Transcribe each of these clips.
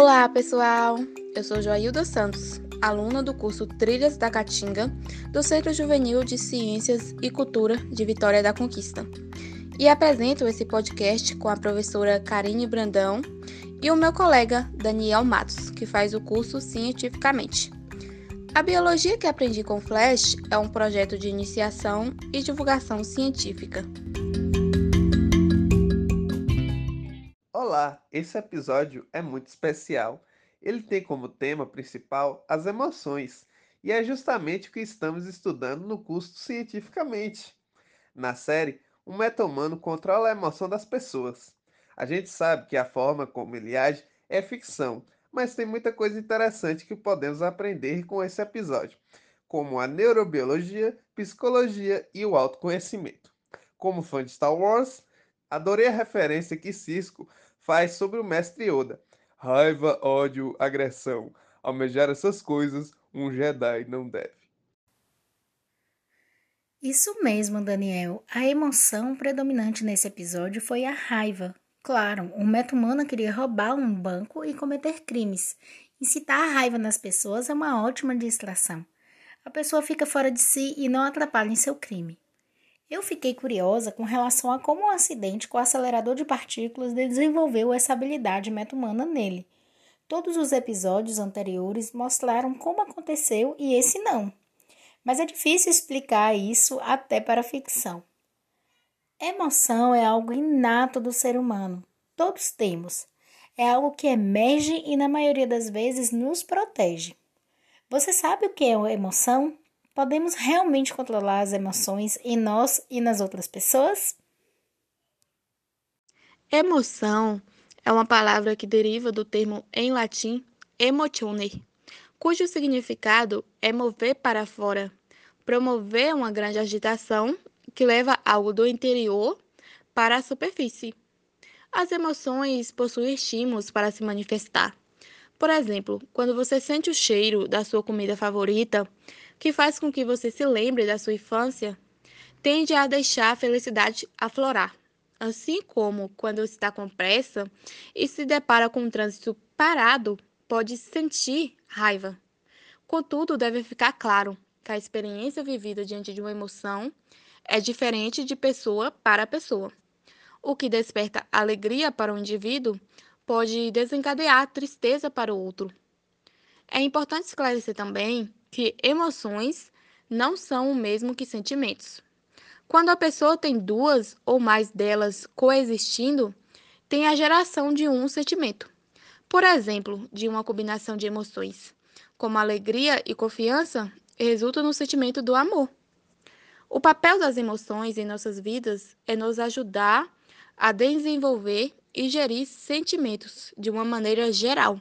Olá, pessoal! Eu sou Joailda Santos, aluna do curso Trilhas da Caatinga, do Centro Juvenil de Ciências e Cultura de Vitória da Conquista. E apresento esse podcast com a professora Karine Brandão e o meu colega Daniel Matos, que faz o curso Cientificamente. A biologia que aprendi com Flash é um projeto de iniciação e divulgação científica. Olá, esse episódio é muito especial. Ele tem como tema principal as emoções, e é justamente o que estamos estudando no curso cientificamente. Na série, o meta-humano controla a emoção das pessoas. A gente sabe que a forma como ele age é ficção, mas tem muita coisa interessante que podemos aprender com esse episódio, como a neurobiologia, psicologia e o autoconhecimento. Como fã de Star Wars, adorei a referência que Cisco faz sobre o mestre Yoda. Raiva, ódio, agressão. Almejar essas coisas, um Jedi não deve. Isso mesmo, Daniel. A emoção predominante nesse episódio foi a raiva, Claro, um meta-humano queria roubar um banco e cometer crimes. Incitar a raiva nas pessoas é uma ótima distração. A pessoa fica fora de si e não atrapalha em seu crime. Eu fiquei curiosa com relação a como um acidente com o acelerador de partículas desenvolveu essa habilidade meta-humana nele. Todos os episódios anteriores mostraram como aconteceu e esse não. Mas é difícil explicar isso até para a ficção. Emoção é algo inato do ser humano. Todos temos. É algo que emerge e, na maioria das vezes, nos protege. Você sabe o que é emoção? Podemos realmente controlar as emoções em nós e nas outras pessoas? Emoção é uma palavra que deriva do termo em latim emotioner, cujo significado é mover para fora, promover uma grande agitação que leva algo do interior para a superfície. As emoções possuem estímulos para se manifestar. Por exemplo, quando você sente o cheiro da sua comida favorita, que faz com que você se lembre da sua infância, tende a deixar a felicidade aflorar. Assim como quando está com pressa e se depara com um trânsito parado, pode sentir raiva. Contudo, deve ficar claro que a experiência vivida diante de uma emoção é diferente de pessoa para pessoa. O que desperta alegria para um indivíduo pode desencadear tristeza para o outro. É importante esclarecer também que emoções não são o mesmo que sentimentos. Quando a pessoa tem duas ou mais delas coexistindo, tem a geração de um sentimento. Por exemplo, de uma combinação de emoções, como alegria e confiança, resulta no sentimento do amor. O papel das emoções em nossas vidas é nos ajudar a desenvolver e gerir sentimentos de uma maneira geral.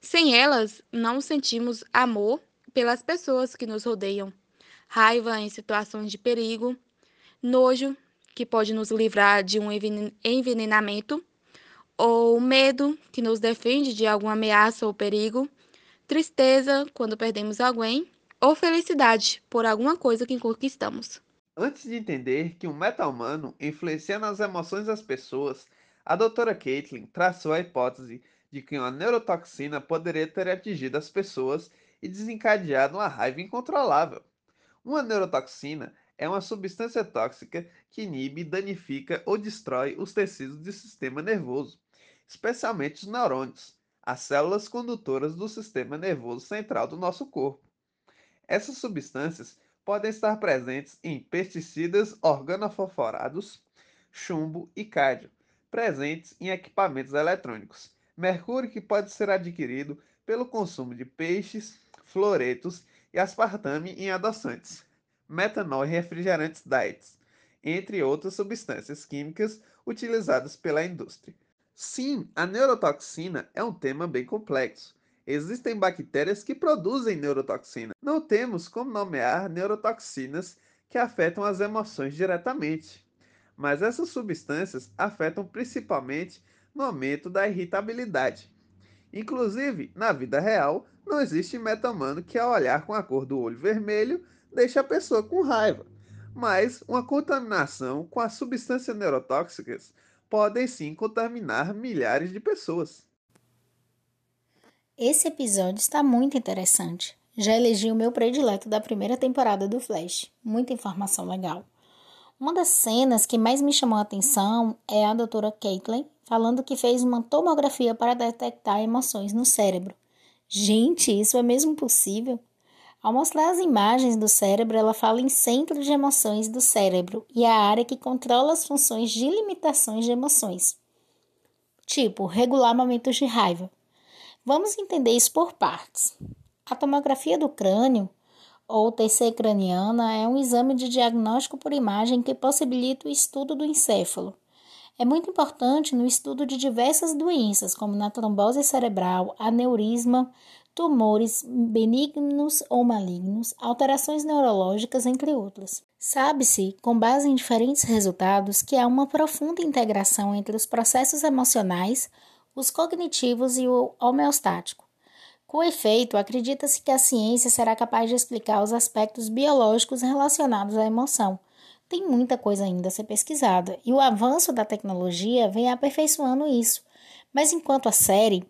Sem elas, não sentimos amor pelas pessoas que nos rodeiam, raiva em situações de perigo, nojo, que pode nos livrar de um envenenamento, ou medo, que nos defende de alguma ameaça ou perigo, tristeza quando perdemos alguém. Ou felicidade por alguma coisa que conquistamos. Antes de entender que um meta-humano influencia nas emoções das pessoas, a doutora Caitlin traçou a hipótese de que uma neurotoxina poderia ter atingido as pessoas e desencadeado uma raiva incontrolável. Uma neurotoxina é uma substância tóxica que inibe, danifica ou destrói os tecidos do sistema nervoso, especialmente os neurônios, as células condutoras do sistema nervoso central do nosso corpo. Essas substâncias podem estar presentes em pesticidas organofosforados, chumbo e cádio, presentes em equipamentos eletrônicos. Mercúrio que pode ser adquirido pelo consumo de peixes, floretos e aspartame em adoçantes, metanol em refrigerantes diets, entre outras substâncias químicas utilizadas pela indústria. Sim, a neurotoxina é um tema bem complexo Existem bactérias que produzem neurotoxina. Não temos como nomear neurotoxinas que afetam as emoções diretamente, mas essas substâncias afetam principalmente no aumento da irritabilidade. Inclusive, na vida real, não existe meta-humano que, ao olhar com a cor do olho vermelho, deixe a pessoa com raiva. Mas uma contaminação com as substâncias neurotóxicas podem sim contaminar milhares de pessoas. esse episódio está muito interessante. Já elegi o meu predileto da primeira temporada do Flash. Muita informação legal. Uma das cenas que mais me chamou a atenção é a doutora Caitlin falando que fez uma tomografia para detectar emoções no cérebro. Gente, isso é mesmo possível? Ao mostrar as imagens do cérebro, ela fala em centro de emoções do cérebro e a área que controla as funções de limitações de emoções. Tipo, regular momentos de raiva. Vamos entender isso por partes. A tomografia do crânio, ou TC craniana, é um exame de diagnóstico por imagem que possibilita o estudo do encéfalo. É muito importante no estudo de diversas doenças, como na trombose cerebral, aneurisma, tumores benignos ou malignos, alterações neurológicas, entre outras. Sabe-se, com base em diferentes resultados, que há uma profunda integração entre os processos emocionais, os cognitivos e o homeostático. Com efeito, acredita-se que a ciência será capaz de explicar os aspectos biológicos relacionados à emoção. Tem muita coisa ainda a ser pesquisada, e o avanço da tecnologia vem aperfeiçoando isso. Mas enquanto a série,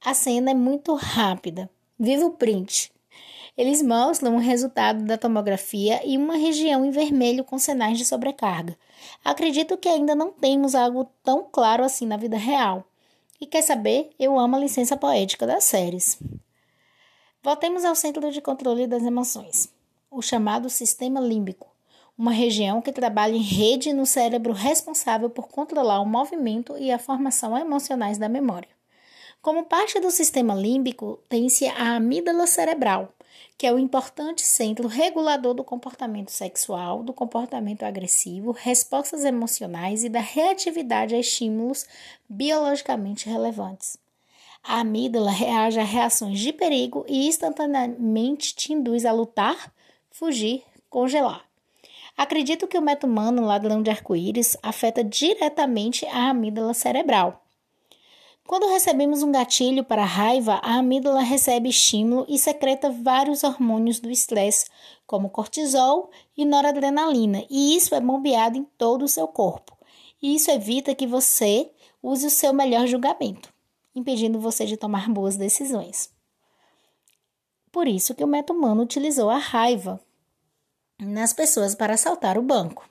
a cena é muito rápida. Viva o print! Eles mostram o resultado da tomografia e uma região em vermelho com sinais de sobrecarga. Acredito que ainda não temos algo tão claro assim na vida real. E quer saber? Eu amo a licença poética das séries. Voltemos ao centro de controle das emoções, o chamado sistema límbico, uma região que trabalha em rede no cérebro responsável por controlar o movimento e a formação emocionais da memória. Como parte do sistema límbico, tem-se a amígdala cerebral, que é o importante centro regulador do comportamento sexual, do comportamento agressivo, respostas emocionais e da reatividade a estímulos biologicamente relevantes. A amígdala reage a reações de perigo e instantaneamente te induz a lutar, fugir, congelar. Acredito que o meta humano ladrão de arco-íris afeta diretamente a amígdala cerebral quando recebemos um gatilho para raiva, a amígdala recebe estímulo e secreta vários hormônios do estresse, como cortisol e noradrenalina, e isso é bombeado em todo o seu corpo. E isso evita que você use o seu melhor julgamento, impedindo você de tomar boas decisões. Por isso que o meta humano utilizou a raiva nas pessoas para assaltar o banco.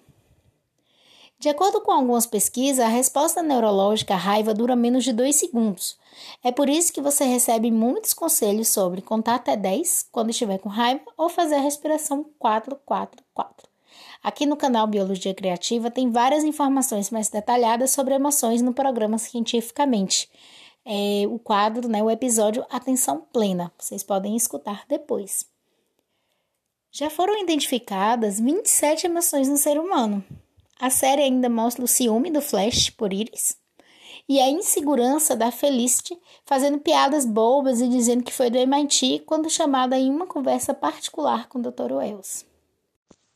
De acordo com algumas pesquisas, a resposta neurológica à raiva dura menos de 2 segundos. É por isso que você recebe muitos conselhos sobre contar até 10 quando estiver com raiva ou fazer a respiração 444. Aqui no canal Biologia Criativa tem várias informações mais detalhadas sobre emoções no programa Cientificamente. É, o quadro, né, o episódio Atenção Plena. Vocês podem escutar depois. Já foram identificadas 27 emoções no ser humano. A série ainda mostra o ciúme do Flash por Iris e a insegurança da Felicity fazendo piadas bobas e dizendo que foi do MIT quando chamada em uma conversa particular com o Dr. Wells.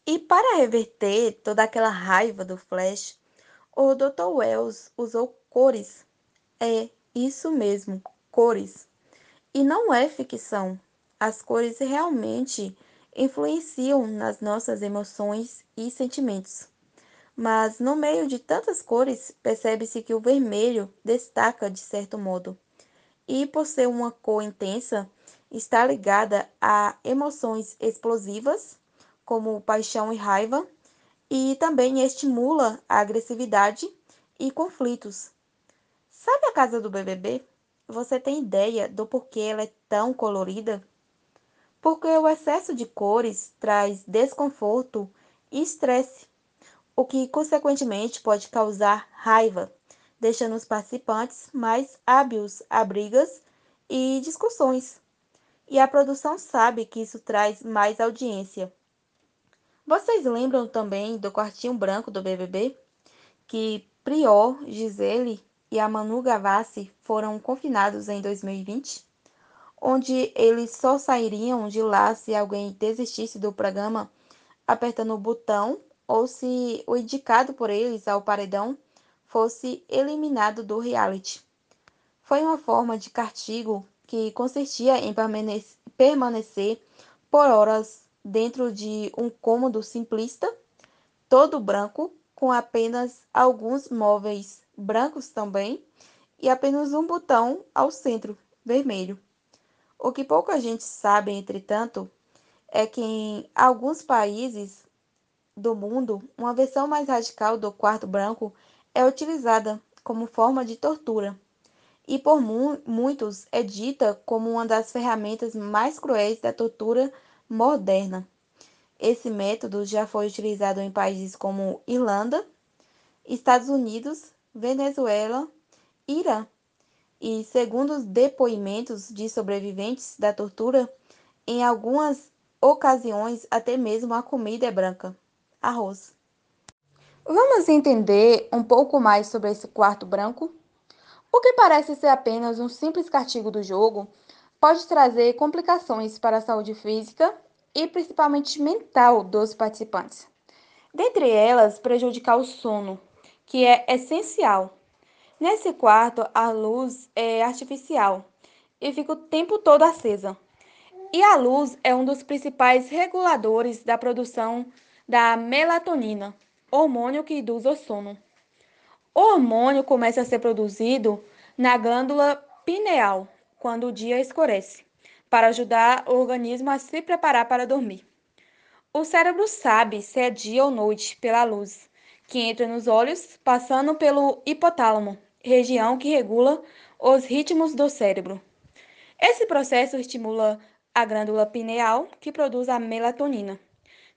E para reverter toda aquela raiva do Flash, o Dr. Wells usou cores. É isso mesmo, cores. E não é ficção. As cores realmente influenciam nas nossas emoções e sentimentos mas no meio de tantas cores, percebe-se que o vermelho destaca de certo modo. E por ser uma cor intensa, está ligada a emoções explosivas, como paixão e raiva, e também estimula a agressividade e conflitos. Sabe a casa do BBB? Você tem ideia do porquê ela é tão colorida? Porque o excesso de cores traz desconforto e estresse o que consequentemente pode causar raiva, deixando os participantes mais hábeis a brigas e discussões. E a produção sabe que isso traz mais audiência. Vocês lembram também do quartinho branco do BBB? Que Prior, Gisele e a Manu Gavassi foram confinados em 2020? Onde eles só sairiam de lá se alguém desistisse do programa apertando o botão ou se o indicado por eles ao paredão fosse eliminado do reality. Foi uma forma de castigo que consistia em permanecer por horas dentro de um cômodo simplista, todo branco, com apenas alguns móveis brancos também, e apenas um botão ao centro, vermelho. O que pouca gente sabe, entretanto, é que em alguns países do mundo, uma versão mais radical do quarto branco é utilizada como forma de tortura e por mu muitos é dita como uma das ferramentas mais cruéis da tortura moderna. Esse método já foi utilizado em países como Irlanda, Estados Unidos, Venezuela, Irã. E segundo os depoimentos de sobreviventes da tortura, em algumas ocasiões até mesmo a comida é branca, arroz. Vamos entender um pouco mais sobre esse quarto branco? O que parece ser apenas um simples castigo do jogo pode trazer complicações para a saúde física e principalmente mental dos participantes. Dentre elas, prejudicar o sono, que é essencial. Nesse quarto, a luz é artificial e fica o tempo todo acesa. E a luz é um dos principais reguladores da produção da melatonina, hormônio que induz o sono. O hormônio começa a ser produzido na glândula pineal quando o dia escurece, para ajudar o organismo a se preparar para dormir. O cérebro sabe se é dia ou noite pela luz, que entra nos olhos, passando pelo hipotálamo, região que regula os ritmos do cérebro. Esse processo estimula a glândula pineal, que produz a melatonina.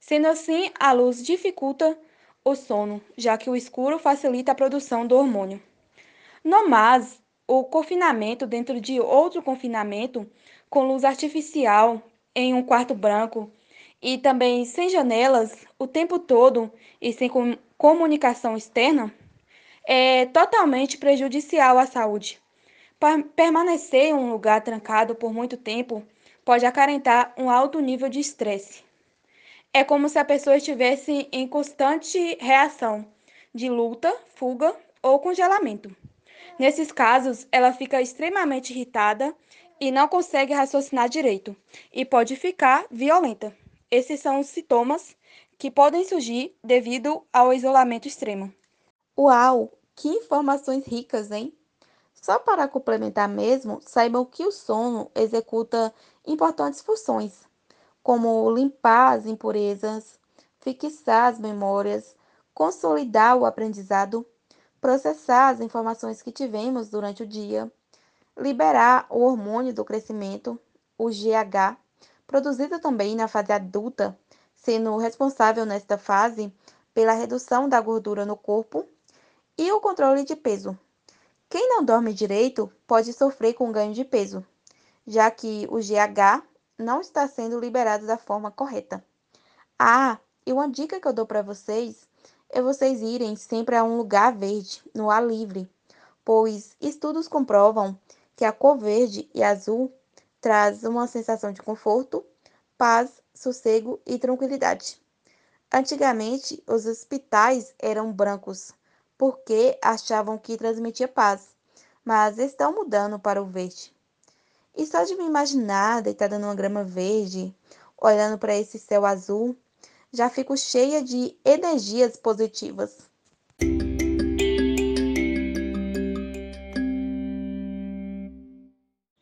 Sendo assim, a luz dificulta o sono, já que o escuro facilita a produção do hormônio. No mas, o confinamento dentro de outro confinamento com luz artificial em um quarto branco e também sem janelas o tempo todo e sem com comunicação externa é totalmente prejudicial à saúde. Permanecer em um lugar trancado por muito tempo pode acarentar um alto nível de estresse. É como se a pessoa estivesse em constante reação de luta, fuga ou congelamento. Nesses casos, ela fica extremamente irritada e não consegue raciocinar direito e pode ficar violenta. Esses são os sintomas que podem surgir devido ao isolamento extremo. Uau, que informações ricas, hein? Só para complementar mesmo, saibam que o sono executa importantes funções, como limpar as impurezas, fixar as memórias, consolidar o aprendizado, processar as informações que tivemos durante o dia, liberar o hormônio do crescimento, o GH, produzido também na fase adulta, sendo responsável nesta fase pela redução da gordura no corpo e o controle de peso. Quem não dorme direito pode sofrer com ganho de peso, já que o GH não está sendo liberado da forma correta. Ah, e uma dica que eu dou para vocês é vocês irem sempre a um lugar verde, no ar livre, pois estudos comprovam que a cor verde e azul traz uma sensação de conforto, paz, sossego e tranquilidade. Antigamente, os hospitais eram brancos, porque achavam que transmitia paz, mas estão mudando para o verde. E só de me imaginar deitada numa grama verde, olhando para esse céu azul, já fico cheia de energias positivas.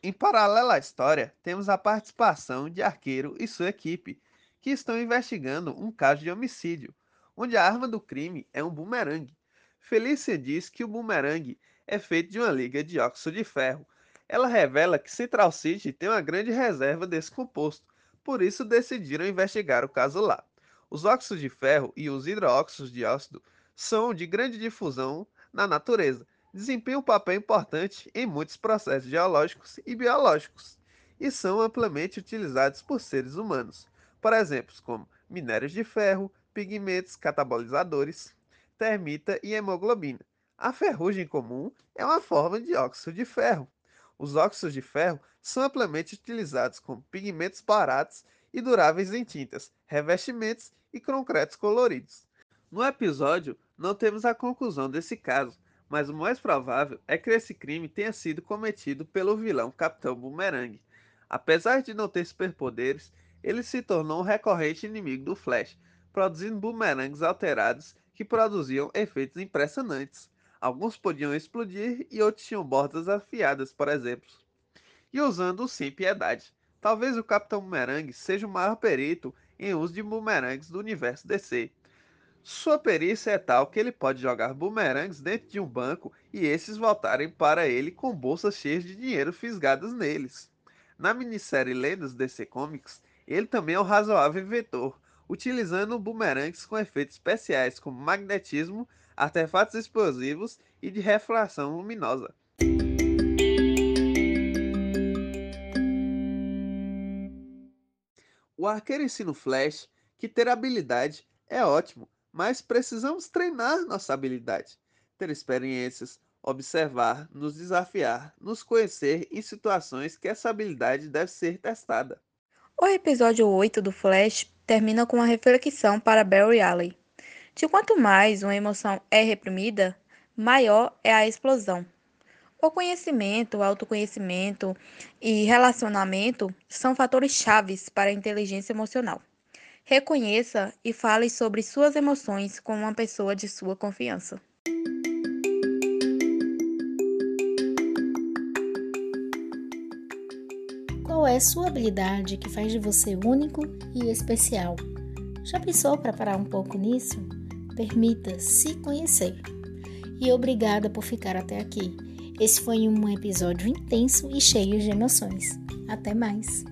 Em paralelo à história, temos a participação de Arqueiro e sua equipe, que estão investigando um caso de homicídio, onde a arma do crime é um bumerangue. Felícia diz que o bumerangue é feito de uma liga de óxido de ferro. Ela revela que Central City tem uma grande reserva desse composto, por isso decidiram investigar o caso lá. Os óxidos de ferro e os hidróxidos de ácido são de grande difusão na natureza, desempenham um papel importante em muitos processos geológicos e biológicos e são amplamente utilizados por seres humanos, por exemplo, como minérios de ferro, pigmentos catabolizadores, termita e hemoglobina. A ferrugem comum é uma forma de óxido de ferro. Os óxidos de ferro são amplamente utilizados como pigmentos baratos e duráveis em tintas, revestimentos e concretos coloridos. No episódio, não temos a conclusão desse caso, mas o mais provável é que esse crime tenha sido cometido pelo vilão Capitão Boomerang. Apesar de não ter superpoderes, ele se tornou um recorrente inimigo do Flash, produzindo boomerangs alterados que produziam efeitos impressionantes. Alguns podiam explodir e outros tinham bordas afiadas, por exemplo. e usando-o sem piedade. Talvez o Capitão Boomerang seja o maior perito em uso de boomerangs do universo DC. Sua perícia é tal que ele pode jogar boomerangs dentro de um banco e esses voltarem para ele com bolsas cheias de dinheiro fisgadas neles. Na minissérie Lendas DC Comics, ele também é um razoável inventor, utilizando boomerangs com efeitos especiais como magnetismo, artefatos explosivos e de refração luminosa. O arqueiro ensina Flash que ter habilidade é ótimo, mas precisamos treinar nossa habilidade, ter experiências, observar, nos desafiar, nos conhecer em situações que essa habilidade deve ser testada. O episódio 8 do Flash termina com uma reflexão para Barry Allen. De quanto mais uma emoção é reprimida, maior é a explosão. O conhecimento, autoconhecimento e relacionamento são fatores chaves para a inteligência emocional. Reconheça e fale sobre suas emoções com uma pessoa de sua confiança. Qual é sua habilidade que faz de você único e especial? Já pensou para parar um pouco nisso? Permita se conhecer. E obrigada por ficar até aqui. Esse foi um episódio intenso e cheio de emoções. Até mais!